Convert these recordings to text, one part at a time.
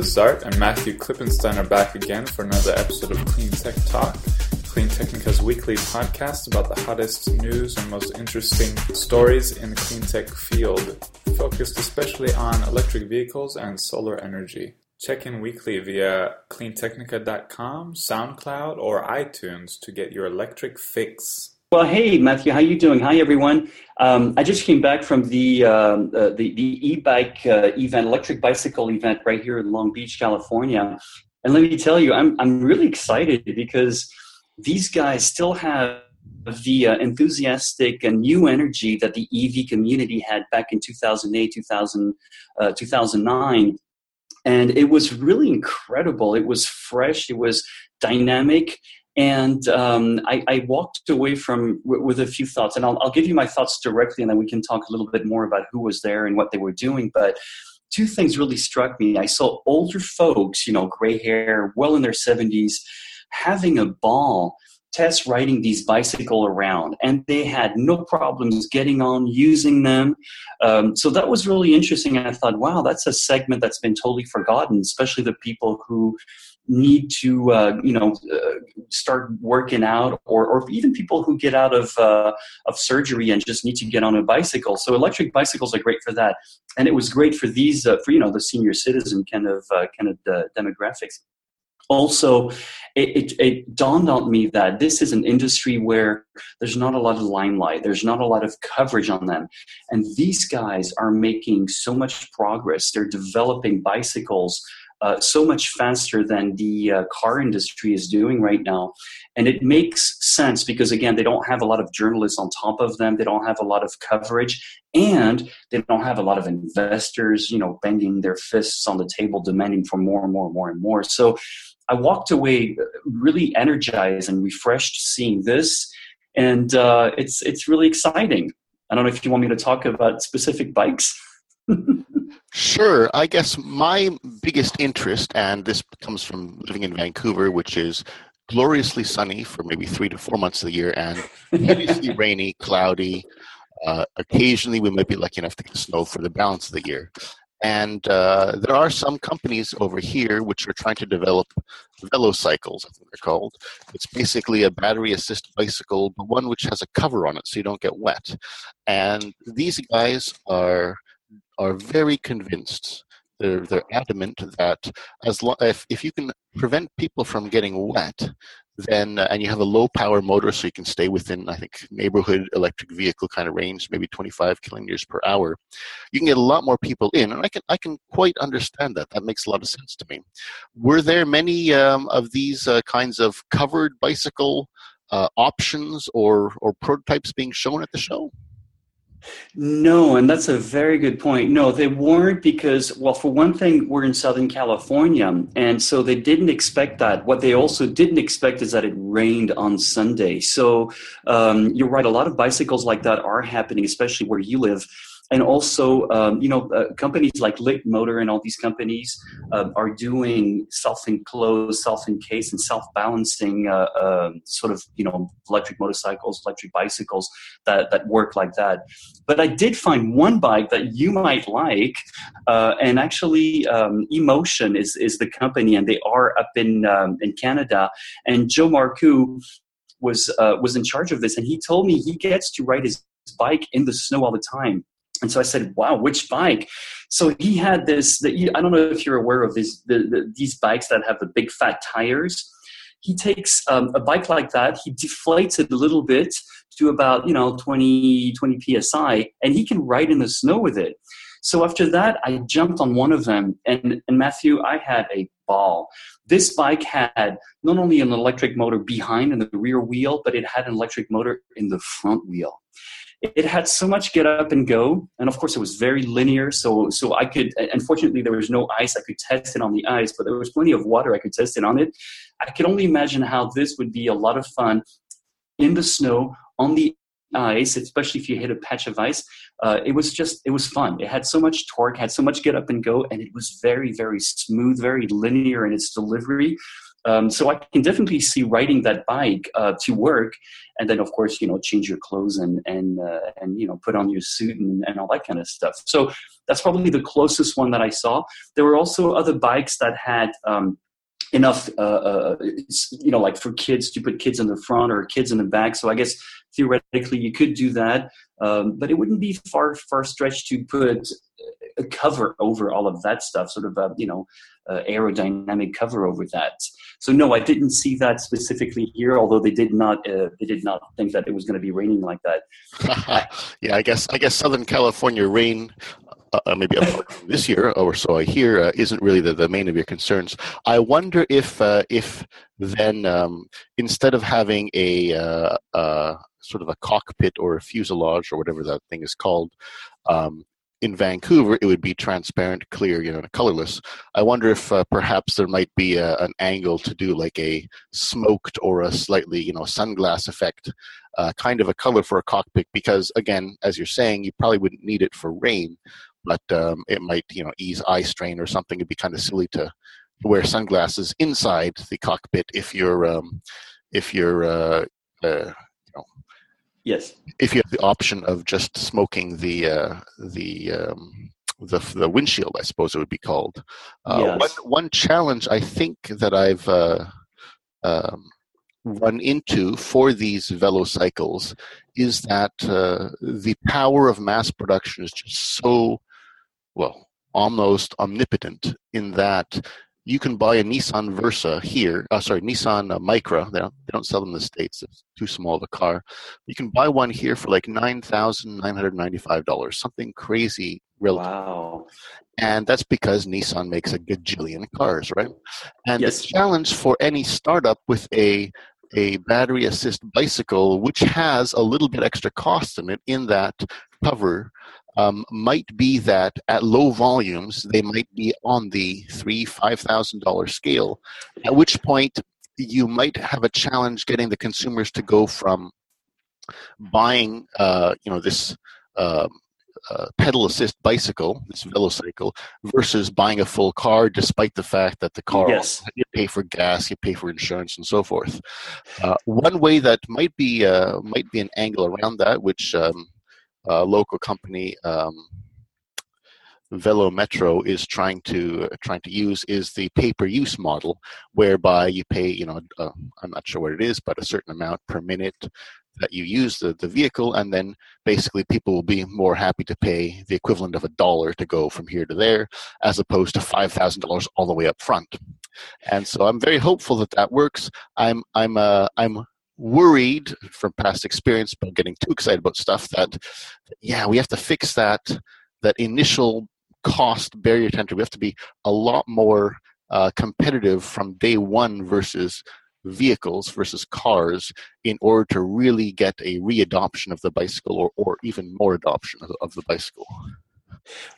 Zart and Matthew Klippenstein are back again for another episode of Clean Tech Talk, Clean Technica's weekly podcast about the hottest news and most interesting stories in the clean tech field, focused especially on electric vehicles and solar energy. Check in weekly via cleantechnica.com, SoundCloud, or iTunes to get your electric fix. Well, hey Matthew, how you doing? Hi everyone. Um, I just came back from the um, uh, the, e-bike uh, event, electric bicycle event, right here in Long Beach, California. And let me tell you, I'm I'm really excited because these guys still have the uh, enthusiastic and new energy that the EV community had back in 2008, 2000, uh, 2009. And it was really incredible. It was fresh. It was dynamic and um, I, I, walked away from w- with a few thoughts, and I'll, I'll, give you my thoughts directly, and then we can talk a little bit more about who was there and what they were doing. But two things really struck me. I saw older folks, you know, gray hair, well in their seventies, having a ball test riding these bicycle around and they had no problems getting on using them um, so that was really interesting and i thought wow that's a segment that's been totally forgotten especially the people who need to uh, you know uh, start working out or, or even people who get out of uh, of surgery and just need to get on a bicycle. So electric bicycles are great for that. And it was great for these uh, for you know the senior citizen kind of uh, kind of uh, demographics. Also it, it, it, dawned on me that this is an industry where there's not a lot of limelight. There's not a lot of coverage on them. And these guys are making so much progress. They're developing bicycles uh, so much faster than the uh, car industry is doing right now. And it makes sense because, again, they don't have a lot of journalists on top of them, they don't have a lot of coverage, and they don't have a lot of investors, you know, banging their fists on the table, demanding for more and more and more and more. So I walked away really energized and refreshed seeing this. And uh, it's it's really exciting. I don't know if you want me to talk about specific bikes. Sure. I guess my biggest interest, and this comes from living in Vancouver, which is gloriously sunny for maybe three to four months of the year and hideously rainy, cloudy. Uh, occasionally, we might be lucky enough to get snow for the balance of the year. And uh, there are some companies over here which are trying to develop velocycles, I think they're called. It's basically a battery assisted bicycle, but one which has a cover on it so you don't get wet. And these guys are are very convinced. They're, they're adamant that as lo- if, if you can prevent people from getting wet, then uh, and you have a low power motor so you can stay within i think neighborhood electric vehicle kind of range maybe 25 kilometers per hour you can get a lot more people in and i can i can quite understand that that makes a lot of sense to me were there many um, of these uh, kinds of covered bicycle uh, options or or prototypes being shown at the show no, and that's a very good point. No, they weren't because, well, for one thing, we're in Southern California, and so they didn't expect that. What they also didn't expect is that it rained on Sunday. So um, you're right, a lot of bicycles like that are happening, especially where you live and also um, you know uh, companies like Lit Motors and all these companies uh, are doing self-enclosed self-encased and self-balancing uh, um, sort of you know electric motorcycles electric bicycles that, that work like that. But i did find one bike that you might like uh, and actually um, emotion is, is the company and they are up in, um, in canada. And joe marcoux was uh, was in charge of this and he told me he gets to ride his bike in the snow all the time and so I said, "Wow, which bike?" So he had this. The, I don't know if you're aware of these the, the, these bikes that have the big fat tires. He takes um, a bike like that, he deflates it a little bit to about you know 20 20 psi, and he can ride in the snow with it. So after that, I jumped on one of them, and, and Matthew, I had a ball. This bike had not only an electric motor behind in the rear wheel, but it had an electric motor in the front wheel. It had so much get up and go and of course it was very linear so so i could uh, unfortunately there was no ice. I could test it on the ice but there was plenty of water. I could test it on it. I could only imagine how this would be a lot of fun in the snow on the ice especially if you hit a patch of ice uh, it was just it was fun it had so much torque had so much get up and go and it was very very smooth very linear in its delivery Um, so I can definitely see riding that bike uh, to work, and then of course you know change your clothes and and uh, and you know put on your suit and, and all that kind of stuff. So that's probably the closest one that I saw. There were also other bikes that had. Um, enough uh, uh, you know like for kids to put kids in the front or kids in the back. So i guess theoretically you could do that um, but it wouldn't be far far stretched to put a cover over all of that stuff sort of a you know uh, aerodynamic cover over that so no i didn't see that specifically here although they did not uh, they did not think that it was going to be raining like that yeah i guess i guess southern california rain uh, uh maybe this year or so I hear uh, isn't really the, the main of your concerns. I wonder if uh, if then um, instead of having a sort of a cockpit or a fuselage or whatever that thing is called, um, in Vancouver, it would be transparent, clear, you know, colorless. I wonder if uh, perhaps there might be a, an angle to do like a smoked or a slightly, you know, sunglass effect, uh, kind of a color for a cockpit. Because again, as you're saying, you probably wouldn't need it for rain, but um, it might, you know, ease eye strain or something. It'd be kind of silly to wear sunglasses inside the cockpit if you're um, if you're uh, uh Yes. If you have the option of just smoking the uh, the um, the the windshield, I suppose it would be called. Uh, yes. one, one challenge I think that I've uh, um, run into for these velocycles is that uh, the power of mass production is just so well almost omnipotent in that you can buy a Nissan Versa here. Uh, sorry, Nissan uh, Micra. They don't, they don't sell them in the states; it's too small of a car. You can buy one here for like nine thousand nine hundred ninety-five dollars, something crazy. Relative. Wow! And that's because Nissan makes a gajillion cars, right? And yes. the challenge for any startup with a a battery assist bicycle, which has a little bit extra cost in it, in that cover um, might be that at low volumes they might be on the three five thousand dollar scale at which point you might have a challenge getting the consumers to go from buying uh, you know this uh, uh, pedal assist bicycle, this velocycle, versus buying a full car, despite the fact that the car yes. you pay for gas, you pay for insurance, and so forth. Uh, one way that might be uh, might be an angle around that, which um, uh, local company um, Velometro is trying to uh, trying to use is the pay per use model, whereby you pay you know uh, I'm not sure what it is, but a certain amount per minute that you use the, the vehicle, and then basically people will be more happy to pay the equivalent of a dollar to go from here to there, as opposed to five thousand dollars all the way up front. And so I'm very hopeful that that works. I'm I'm uh, I'm worried from past experience about getting too excited about stuff that yeah we have to fix that that initial cost barrier to entry. We have to be a lot more uh, competitive from day one versus vehicles versus cars in order to really get a readoption of the bicycle or, or even more adoption of, of the bicycle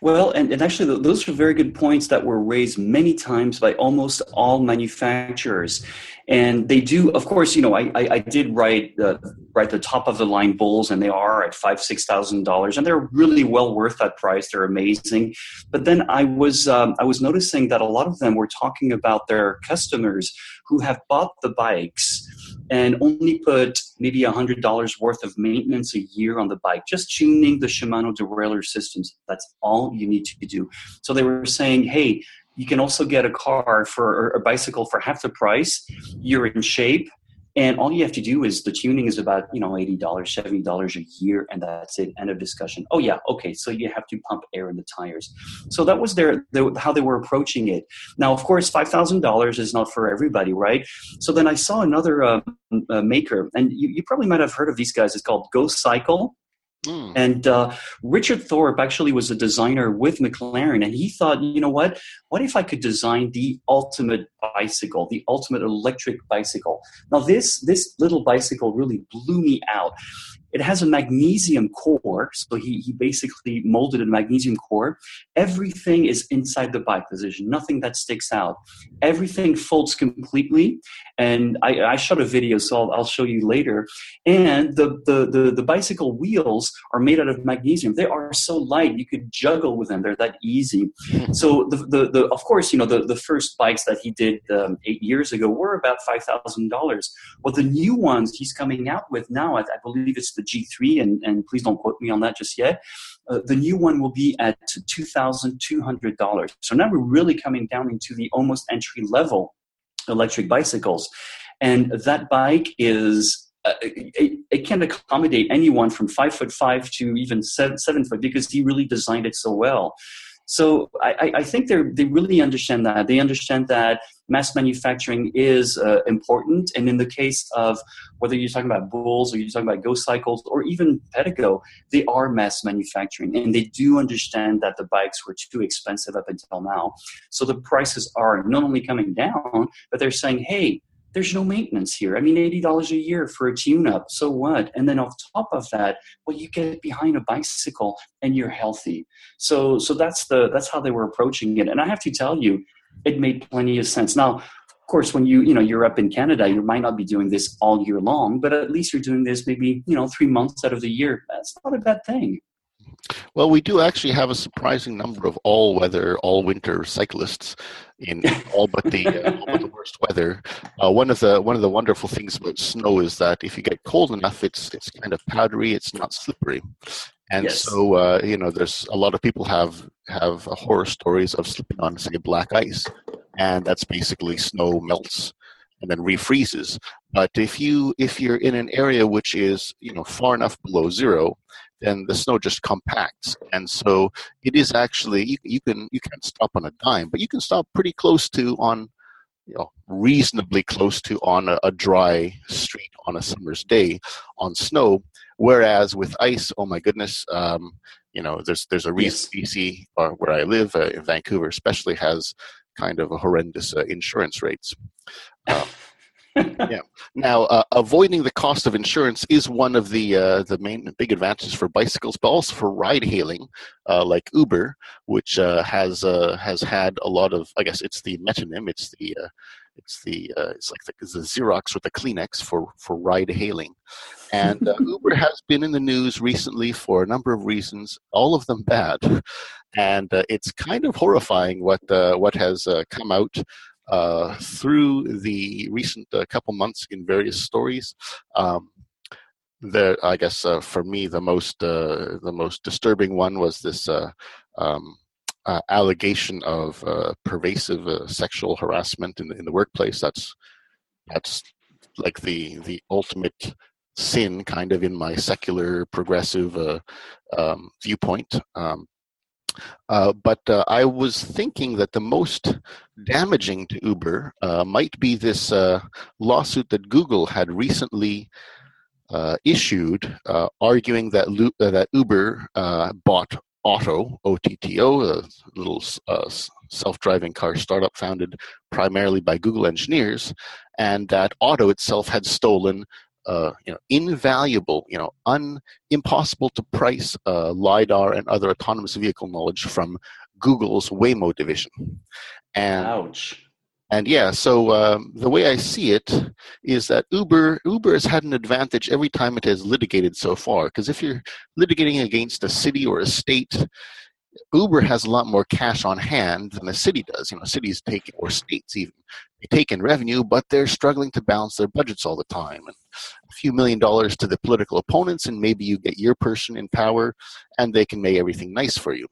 well, and, and actually, those are very good points that were raised many times by almost all manufacturers. And they do, of course, you know, I, I, I did write the, write the top of the line bulls, and they are at five, six thousand dollars, and they're really well worth that price. They're amazing. But then I was um, I was noticing that a lot of them were talking about their customers who have bought the bikes and only put maybe $100 worth of maintenance a year on the bike, just tuning the Shimano derailleur systems. That's all you need to do. So they were saying, hey, you can also get a car for a bicycle for half the price. You're in shape and all you have to do is the tuning is about you know eighty dollars, seventy dollars a year, and that's it. End of discussion. Oh yeah, okay. So you have to pump air in the tires. So that was their, their how they were approaching it. Now, of course, five thousand dollars is not for everybody, right? So then I saw another uh, uh, maker, and you, you probably might have heard of these guys. It's called Gocycle. Mm. And uh, Richard Thorpe actually was a designer with McLaren, and he thought, you know what? What if I could design the ultimate bicycle, the ultimate electric bicycle? Now, this this little bicycle really blew me out. It has a magnesium core. So he, he basically molded a magnesium core. Everything is inside the bike position, nothing that sticks out. Everything folds completely. And I, I shot a video, so I'll, I'll show you later. And the, the, the, the bicycle wheels are made out of magnesium. They are so light, you could juggle with them. They're that easy. so the, the, the, of course, you know, the, the first bikes that he did um, eight years ago were about $5,000. Well, the new ones he's coming out with now, I, I believe it's the G3, and, and please don't quote me on that just yet. Uh, the new one will be at $2,200. So now we're really coming down into the almost entry level electric bicycles. And that bike is uh, it, it, can accommodate anyone from five foot five to even seven, seven foot because he really designed it so well. So I, I think they they really understand that. They understand that mass manufacturing is uh, important. And in the case of whether you're talking about Bulls or you're talking about Gocycles or even Pedego, they are mass manufacturing. And they do understand that the bikes were too expensive up until now. So the prices are not only coming down, but they're saying, hey, there's no maintenance here. I mean, $80 a year for a tune up, so what? And then on top of that, well, you get behind a bicycle and you're healthy. So, so that's the, that's how they were approaching it. And I have to tell you, it made plenty of sense. Now, of course, when you, you know, you're up in Canada, you might not be doing this all year long, but at least you're doing this maybe, you know, three months out of the year. That's not a bad thing. Well, we do actually have a surprising number of all-weather, all-winter cyclists in all but the, uh, all but the worst weather. Uh, one of the one of the wonderful things about snow is that if you get cold enough, it's it's kind of powdery. It's not slippery, and yes. so uh, you know, there's a lot of people have have horror stories of slipping on say black ice, and that's basically snow melts and then refreezes. But if you if you're in an area which is you know far enough below zero, then the snow just compacts, and so it is actually you, you can you can't stop on a dime, but you can stop pretty close to on you know reasonably close to on a, a dry street on a summer's day on snow. Whereas with ice, oh my goodness, um, you know there's there's a reason yes. BC or where I live uh, in Vancouver especially has kind of a horrendous uh, insurance rates. Um, yeah. Now, uh, avoiding the cost of insurance is one of the uh, the main big advantages for bicycles, but also for ride hailing, uh, like Uber, which uh, has uh, has had a lot of. I guess it's the metonym. It's the uh, it's the it's like the, the, Xerox or the Kleenex for for ride hailing, and Uber has been in the news recently for a number of reasons, all of them bad, and it's kind of horrifying what what has come out uh, through the recent uh, couple months in various stories. Um, the, I guess uh, for me the most uh, the most disturbing one was this uh, allegation of pervasive sexual harassment in, in the workplace. That's that's like the the ultimate sin kind of in my secular progressive uh, um, viewpoint um, uh, but uh, I was thinking that the most damaging to Uber uh, might be this uh, lawsuit that Google had recently uh, issued, uh, arguing that that Uber bought Otto, OTTO, a little self-driving car startup founded primarily by Google engineers, and that Otto itself had stolen uh, you know, invaluable, you know, un, impossible to price uh, lidar and other autonomous vehicle knowledge from Google's Waymo division. And, Ouch. And yeah, so um, the way I see it is that Uber Uber has had an advantage every time it has litigated so far. Because if you're litigating against a city or a state, Uber has a lot more cash on hand than the city does. You know, cities take or states even they take in revenue, but they're struggling to balance their budgets all the time. And a few million dollars to the political opponents, and maybe you get your person in power, and they can make everything nice for you.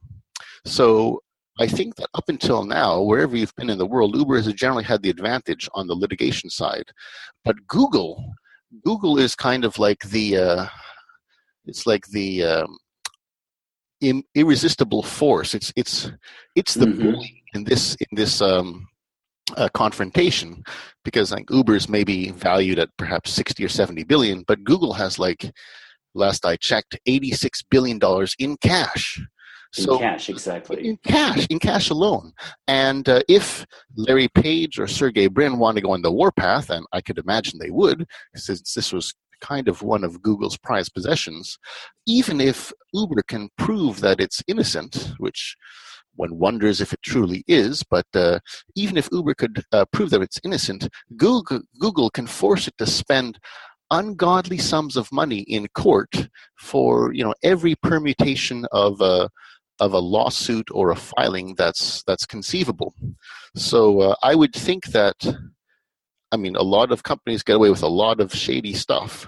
So I think that up until now, wherever you've been in the world, Uber has generally had the advantage on the litigation side. But Google, Google is kind of like the, uh, it's like the um, irresistible force. It's it's it's the mm-hmm. bully in this in this um, uh, confrontation because like Uber's maybe valued at perhaps sixty or seventy billion, but Google has like last I checked, eighty six billion dollars in cash. So, in cash, exactly. In cash, in cash alone. And uh, if Larry Page or Sergey Brin want to go on the warpath, and I could imagine they would, since this was kind of one of Google's prized possessions. Even if Uber can prove that it's innocent, which one wonders if it truly is, but uh, even if Uber could uh, prove that it's innocent, Google, Google can force it to spend ungodly sums of money in court for you know every permutation of a of a lawsuit or a filing that's that's conceivable. So uh, I would think that I mean a lot of companies get away with a lot of shady stuff.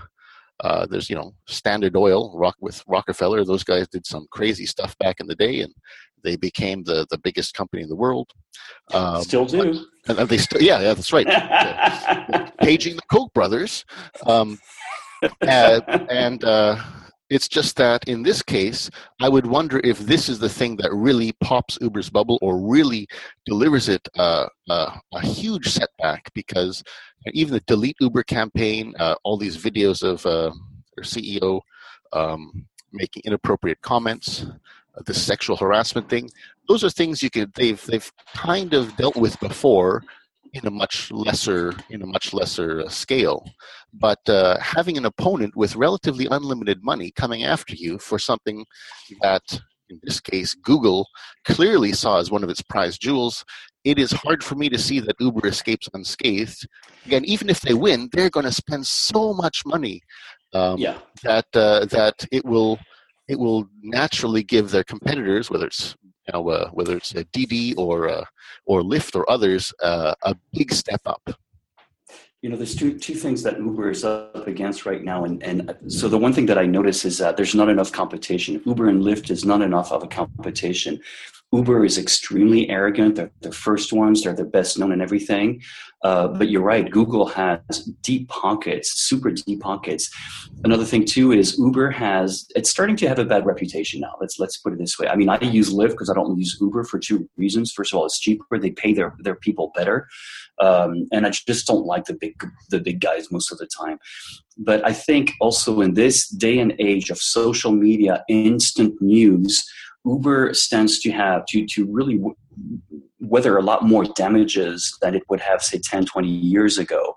Uh, there's you know Standard Oil, Rock with Rockefeller. Those guys did some crazy stuff back in the day, and they became the the biggest company in the world. Um, still do. And they still, yeah, yeah, that's right. Paging the Koch brothers, um, and, and uh, it's just that in this case, I would wonder if this is the thing that really pops Uber's bubble or really delivers it uh, uh, a huge setback because even the delete Uber campaign, uh, all these videos of uh, their CEO um, making inappropriate comments, the sexual harassment thing, those are things you could they've they've kind of dealt with before in a much lesser in a much lesser uh, scale but uh, having an opponent with relatively unlimited money coming after you for something that in this case google clearly saw as one of its prized jewels it is hard for me to see that uber escapes unscathed again even if they win they're going to spend so much money um, yeah. that uh, that it will it will naturally give their competitors, whether it's know, uh, whether it's a Didi or uh, or Lyft or others, uh, a big step up. You know, there's two two things that Uber is up against right now, and and so the one thing that I notice is that there's not enough competition. Uber and Lyft is not enough of a competition. Uber is extremely arrogant. They're the first ones. They're the best known and everything. Uh, but you're right. Google has deep pockets, super deep pockets. Another thing too is Uber has. It's starting to have a bad reputation now. Let's let's put it this way. I mean, I use Lyft because I don't use Uber for two reasons. First of all, it's cheaper. They pay their their people better, um, and I just don't like the big the big guys most of the time. But I think also in this day and age of social media, instant news Uber stands to have to, to really w- weather a lot more damages than it would have, say, 10, 20 years ago.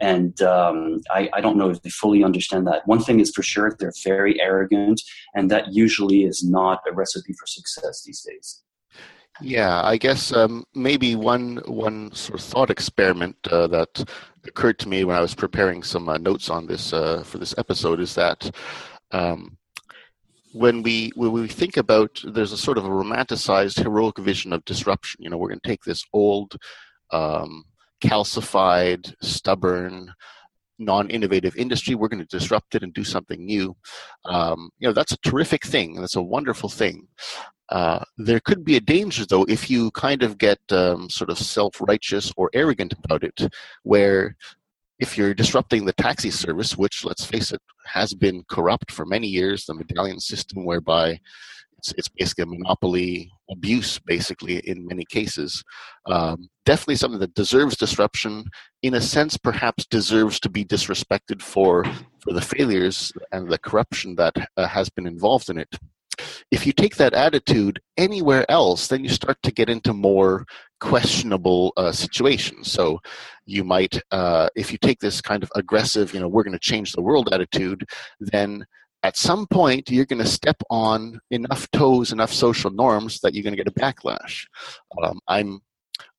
And um, I, I, don't know if they fully understand that. One thing is for sure, they're very arrogant, and that usually is not a recipe for success these days. Yeah, I guess um, maybe one one sort of thought experiment uh, that occurred to me when I was preparing some uh, notes on this uh, for this episode is that um, when we when we think about there's a sort of a romanticized heroic vision of disruption. You know we're going to take this old um, calcified stubborn non-innovative industry we're going to disrupt it and do something new. Um, you know that's a terrific thing that's a wonderful thing. Uh, there could be a danger though if you kind of get um, sort of self-righteous or arrogant about it where if you're disrupting the taxi service, which let's face it, has been corrupt for many years, the medallion system whereby it's, it's basically a monopoly abuse, basically, in many cases. Um, definitely something that deserves disruption. In a sense, perhaps deserves to be disrespected for, for the failures and the corruption that uh, has been involved in it. If you take that attitude anywhere else, then you start to get into more questionable uh, situations. So you might, uh, if you take this kind of aggressive, you know, we're going to change the world attitude, then at some point you're going to step on enough toes, enough social norms that you're going to get a backlash. Um, I'm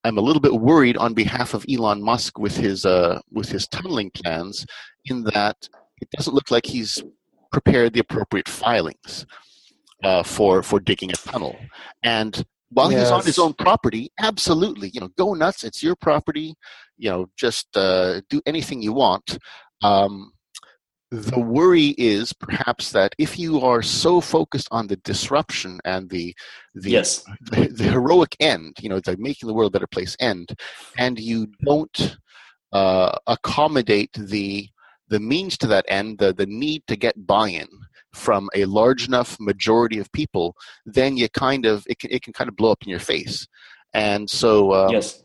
I'm a little bit worried on behalf of Elon Musk with his uh, with his tunneling plans, in that it doesn't look like he's prepared the appropriate filings uh, for for digging a tunnel. And while yes. he's on his own property, absolutely, you know, go nuts. It's your property. You know, just uh, do anything you want. Um, the worry is perhaps that if you are so focused on the disruption and the the, yes. the, the heroic end, you know, the making the world a better place end, and you don't uh, accommodate the the means to that end, the, the need to get buy-in, from a large enough majority of people, then you kind of it can it can kind of blow up in your face. And so um, yes,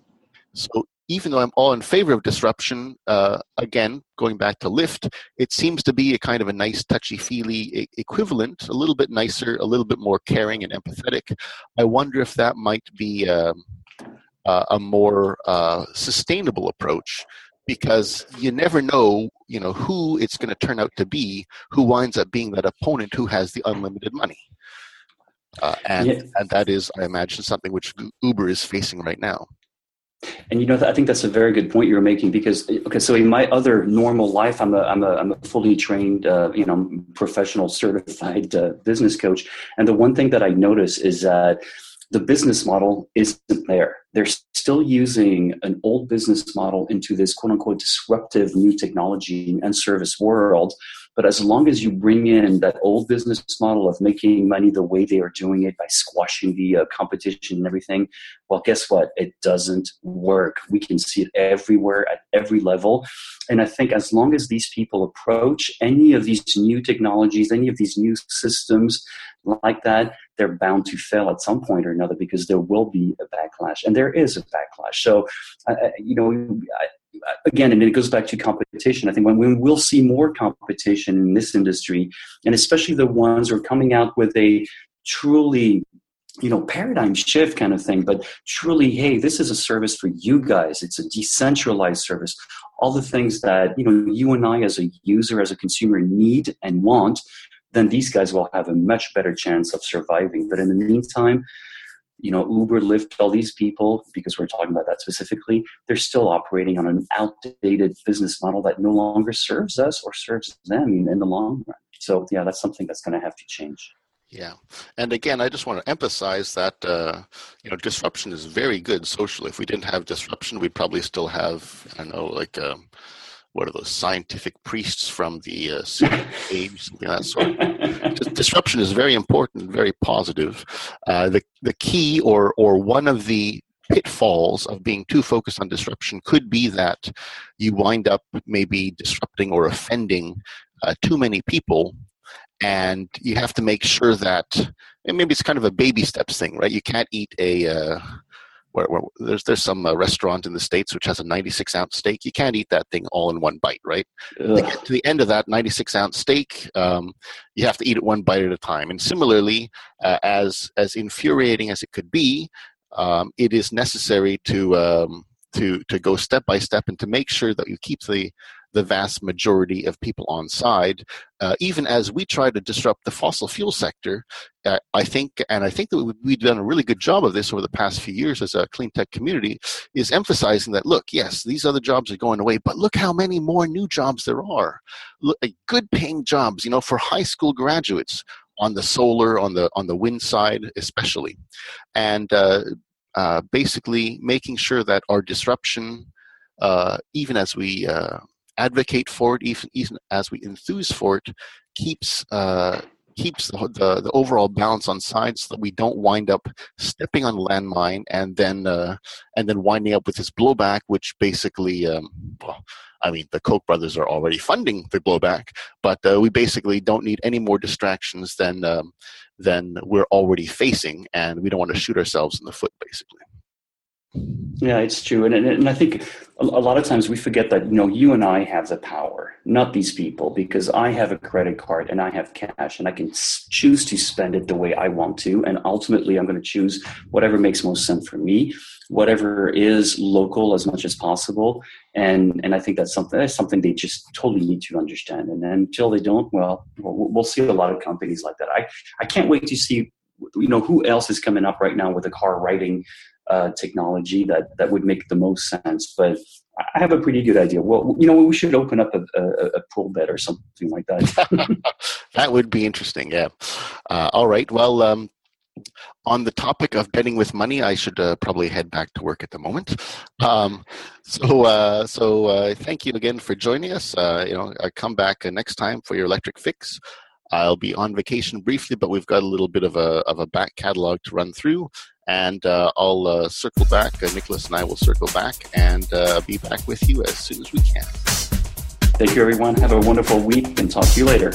so even though I'm all in favor of disruption, uh, again going back to Lyft, it seems to be a kind of a nice touchy feely equivalent, a little bit nicer, a little bit more caring and empathetic. I wonder if that might be. Um, uh, a more uh, sustainable approach because you never know, you know, who it's going to turn out to be, who winds up being that opponent who has the unlimited money. Uh, and yeah. and that is, I imagine, something which Uber is facing right now. And you know, I think that's a very good point you're making because okay, so in my other normal life, I'm a I'm a I'm a fully trained, uh, you know, professional certified uh, business coach, and the one thing that I notice is that the business model isn't there. They're still using an old business model into this quote unquote disruptive new technology and service world but as long as you bring in that old business model of making money the way they are doing it by squashing the uh, competition and everything, well, guess what? It doesn't work. We can see it everywhere at every level. And I think as long as these people approach any of these new technologies, any of these new systems like that, they're bound to fail at some point or another because there will be a backlash. And there is a backlash. So, uh, you know, I, again, and it goes back to competition. I think when, when we'll see more competition in this industry, and especially the ones who are coming out with a truly you know paradigm shift kind of thing but truly hey this is a service for you guys it's a decentralized service all the things that you know you and i as a user as a consumer need and want then these guys will have a much better chance of surviving but in the meantime you know, Uber, Lyft, all these people, because we're talking about that specifically, they're still operating on an outdated business model that no longer serves us or serves them in the long run. So, yeah, that's something that's going to have to change. Yeah, and again, I just want to emphasize that uh, you know disruption is very good socially. If we didn't have disruption, we'd probably still have I don't know like. Um, what are those scientific priests from the uh, age, something that sort. Disruption is very important, very positive. Uh, the the key or or one of the pitfalls of being too focused on disruption could be that you wind up maybe disrupting or offending uh, too many people and you have to make sure that maybe it's kind of a baby steps thing right you can't eat a uh, where, where there's there's some uh, restaurant in the states which has a 96 ounce steak. You can't eat that thing all in one bite, right? To the end of that 96 ounce steak, um, you have to eat it one bite at a time. And similarly, uh, as as infuriating as it could be, um, it is necessary to um, to to go step by step and to make sure that you keep the the vast majority of people on side. Uh, even as we try to disrupt the fossil fuel sector, uh, I think, and I think that we've done a really good job of this over the past few years as a clean tech community, is emphasizing that look, yes, these other jobs are going away, but look how many more new jobs there are. Look, good paying jobs, you know, for high school graduates on the solar, on the on the wind side, especially, and uh, uh, basically making sure that our disruption, uh, even as we uh, advocate for it, even, even as we enthuse for it, keeps uh, keeps the, the, the overall balance on sides so that we don't wind up stepping on landmine and then uh, and then winding up with this blowback, which basically, um, well, I mean, the Koch brothers are already funding the blowback, but uh, we basically don't need any more distractions than um, than we're already facing, and we don't want to shoot ourselves in the foot, basically. Yeah, it's true, and and, I think a, lot of times we forget that you know you and I have the power, not these people, because I have a credit card and I have cash, and I can choose to spend it the way I want to, and ultimately I'm going to choose whatever makes most sense for me, whatever is local as much as possible, and and I think that's something that's something they just totally need to understand, and until they don't, well, we'll, we'll see a lot of companies like that. I I can't wait to see you know who else is coming up right now with a car writing uh, technology that that would make the most sense. But I have a pretty good idea. Well, you know, we should open up a, a, a pool bed or something like that. that would be interesting. Yeah. Uh, all right. Well, um, on the topic of betting with money, I should uh, probably head back to work at the moment. Um, so, uh, so uh, thank you again for joining us. Uh, you know, I come back uh, next time for your electric fix. I'll be on vacation briefly, but we've got a little bit of a of a back catalog to run through, and uh, I'll uh, circle back. Uh, Nicholas and I will circle back and uh, be back with you as soon as we can. Thank you, everyone. Have a wonderful week, and talk to you later.